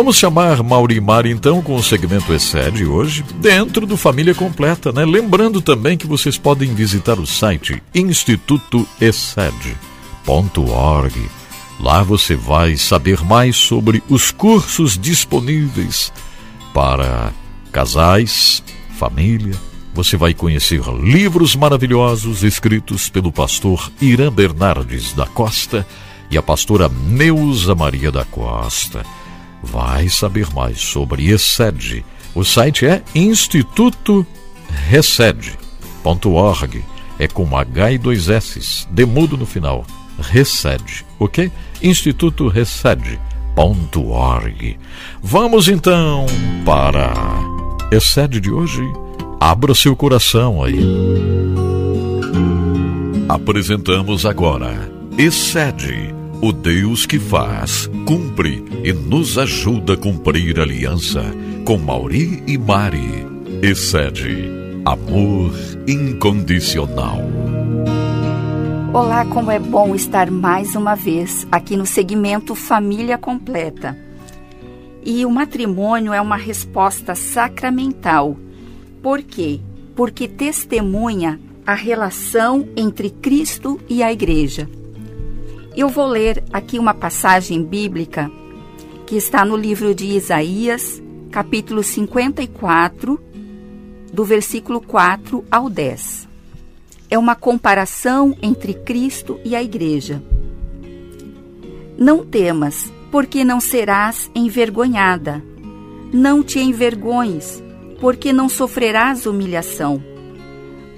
Vamos chamar Mauri Mari então com o segmento Excede hoje, dentro do Família Completa, né? Lembrando também que vocês podem visitar o site institutoexcede.org. Lá você vai saber mais sobre os cursos disponíveis para casais, família. Você vai conhecer livros maravilhosos escritos pelo pastor Irã Bernardes da Costa e a pastora Neuza Maria da Costa. Vai saber mais sobre Excede. O site é institutorecede.org. É com H e dois S, demudo no final. Recede, ok? Instituto Recede.org. Vamos então para Excede de hoje. Abra seu coração aí. Apresentamos agora Excede o Deus que faz, cumpre e nos ajuda a cumprir a aliança com Mauri e Mari. Excede amor incondicional. Olá, como é bom estar mais uma vez aqui no segmento Família Completa. E o matrimônio é uma resposta sacramental. Por quê? Porque testemunha a relação entre Cristo e a Igreja. Eu vou ler aqui uma passagem bíblica que está no livro de Isaías, capítulo 54, do versículo 4 ao 10. É uma comparação entre Cristo e a Igreja. Não temas, porque não serás envergonhada. Não te envergonhes, porque não sofrerás humilhação.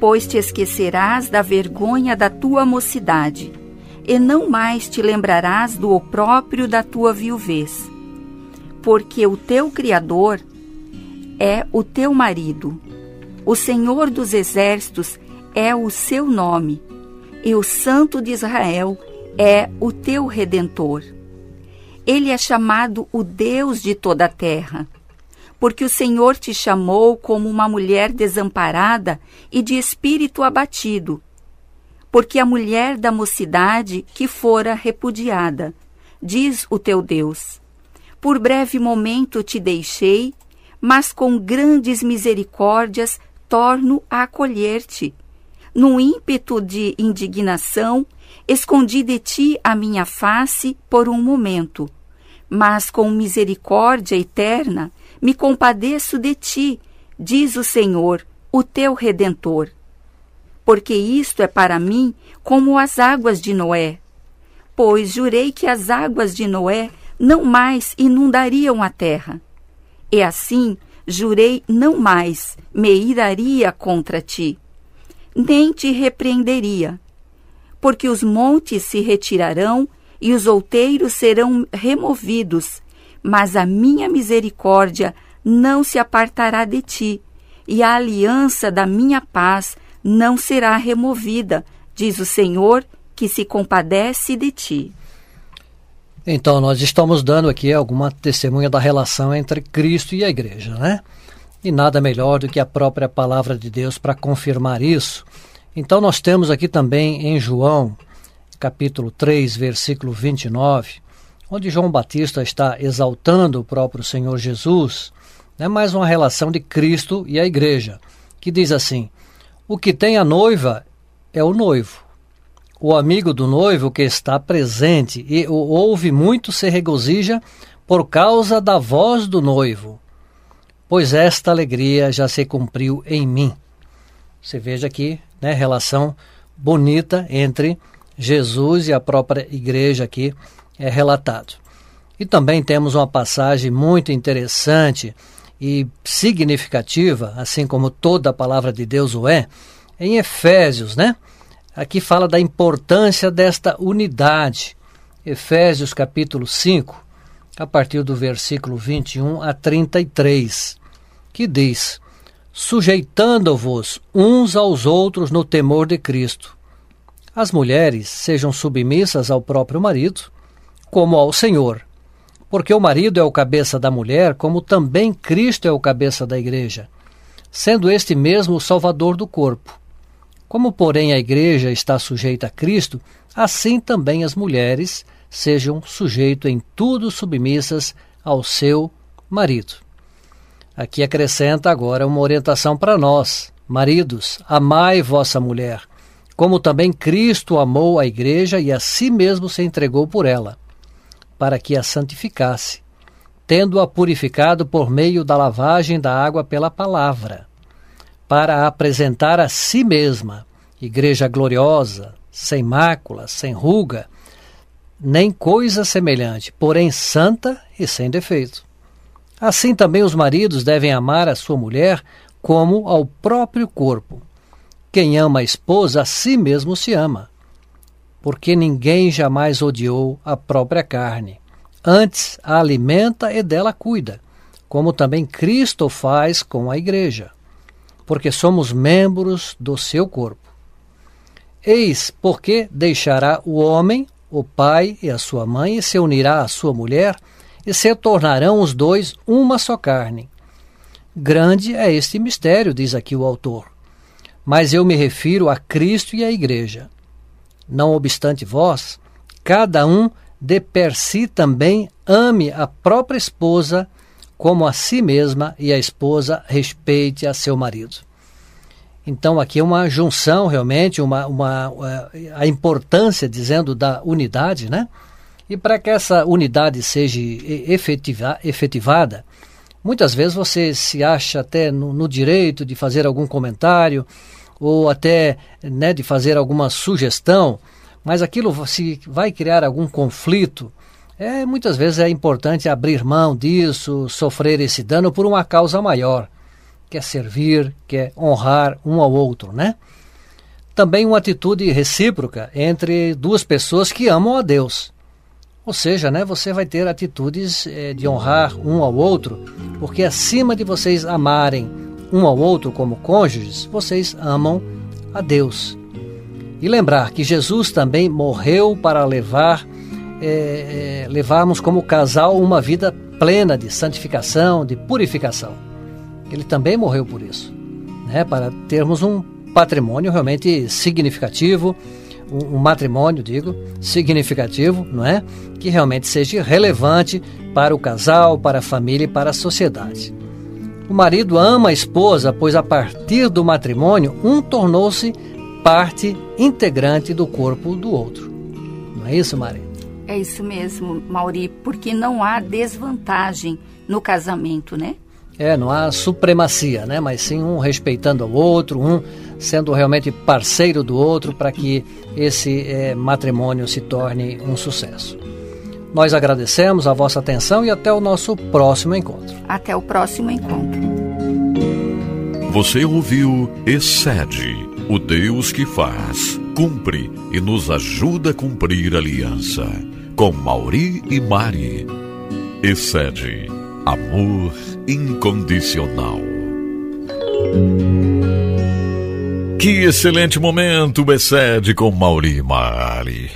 Pois te esquecerás da vergonha da tua mocidade e não mais te lembrarás do opróprio da tua viuvez, porque o teu Criador é o teu marido, o Senhor dos Exércitos é o seu nome, e o Santo de Israel é o teu Redentor. Ele é chamado o Deus de toda a terra, porque o Senhor te chamou como uma mulher desamparada e de espírito abatido porque a mulher da mocidade que fora repudiada, diz o teu Deus. Por breve momento te deixei, mas com grandes misericórdias torno a acolher-te. Num ímpeto de indignação, escondi de ti a minha face por um momento, mas com misericórdia eterna me compadeço de ti, diz o Senhor, o teu redentor porque isto é para mim como as águas de Noé. Pois jurei que as águas de Noé não mais inundariam a terra. E assim jurei não mais me iraria contra ti, nem te repreenderia, porque os montes se retirarão e os outeiros serão removidos, mas a minha misericórdia não se apartará de ti, e a aliança da minha paz não será removida, diz o Senhor, que se compadece de ti. Então, nós estamos dando aqui alguma testemunha da relação entre Cristo e a igreja, né? E nada melhor do que a própria palavra de Deus para confirmar isso. Então, nós temos aqui também em João, capítulo 3, versículo 29, onde João Batista está exaltando o próprio Senhor Jesus, né? mais uma relação de Cristo e a igreja, que diz assim: o que tem a noiva é o noivo. O amigo do noivo que está presente e o ouve muito se regozija por causa da voz do noivo, pois esta alegria já se cumpriu em mim. Você veja aqui, né, relação bonita entre Jesus e a própria igreja aqui é relatado. E também temos uma passagem muito interessante e significativa, assim como toda a palavra de Deus o é, em Efésios, né? Aqui fala da importância desta unidade. Efésios capítulo 5, a partir do versículo 21 a 33, que diz: Sujeitando-vos uns aos outros no temor de Cristo. As mulheres sejam submissas ao próprio marido, como ao Senhor porque o marido é o cabeça da mulher, como também Cristo é o cabeça da igreja, sendo este mesmo o salvador do corpo. Como, porém, a igreja está sujeita a Cristo, assim também as mulheres sejam sujeito em tudo submissas ao seu marido. Aqui acrescenta agora uma orientação para nós. Maridos, amai vossa mulher, como também Cristo amou a igreja e a si mesmo se entregou por ela, para que a santificasse, tendo-a purificado por meio da lavagem da água pela palavra, para apresentar a si mesma, igreja gloriosa, sem mácula, sem ruga, nem coisa semelhante, porém santa e sem defeito. Assim também os maridos devem amar a sua mulher como ao próprio corpo. Quem ama a esposa a si mesmo se ama, porque ninguém jamais odiou a própria carne. Antes a alimenta e dela cuida, como também Cristo faz com a igreja, porque somos membros do seu corpo. Eis porque deixará o homem, o pai e a sua mãe, e se unirá à sua mulher, e se tornarão os dois uma só carne. Grande é este mistério, diz aqui o autor. Mas eu me refiro a Cristo e à Igreja. Não obstante vós, cada um de per si também ame a própria esposa como a si mesma e a esposa respeite a seu marido. Então aqui é uma junção realmente, uma, uma, eh, a importância, dizendo, da unidade, né? E para que essa unidade seja efetiva, efetivada, muitas vezes você se acha até no, no, direito de fazer algum comentário ou até né, de fazer alguma sugestão, mas aquilo se vai criar algum conflito. É, muitas vezes é importante abrir mão disso, sofrer esse dano por uma causa maior, que é servir, que é honrar um ao outro, né? Também uma atitude recíproca entre duas pessoas que amam a Deus. Ou seja, né, você vai ter atitudes eh, de honrar um ao outro, porque acima de vocês amarem um ao outro como cônjuges, vocês amam a Deus. E lembrar que Jesus também morreu para levar, eh, eh, levarmos como casal uma vida plena de santificação, de purificação. Ele também morreu por isso, né, para termos um patrimônio realmente significativo um, matrimônio, digo, significativo, não é? Que realmente seja relevante para o casal, para a família e para a sociedade. O marido ama a esposa, pois a partir do matrimônio, um tornou-se parte integrante do corpo do outro. Não é isso, Maria? É isso mesmo, Mauri, porque não há desvantagem no casamento, né? É, não há supremacia, né? Mas sim um respeitando o outro, um sendo realmente parceiro do outro para que esse é, matrimônio se torne um sucesso. Nós agradecemos a vossa atenção e até o nosso próximo encontro. Até o próximo encontro. Você ouviu Excede, o Deus que faz, cumpre e nos ajuda a cumprir a aliança. Com Mauri e Mari. Excede, amor incondicional. Que excelente momento, Excede com Mauri e Mari.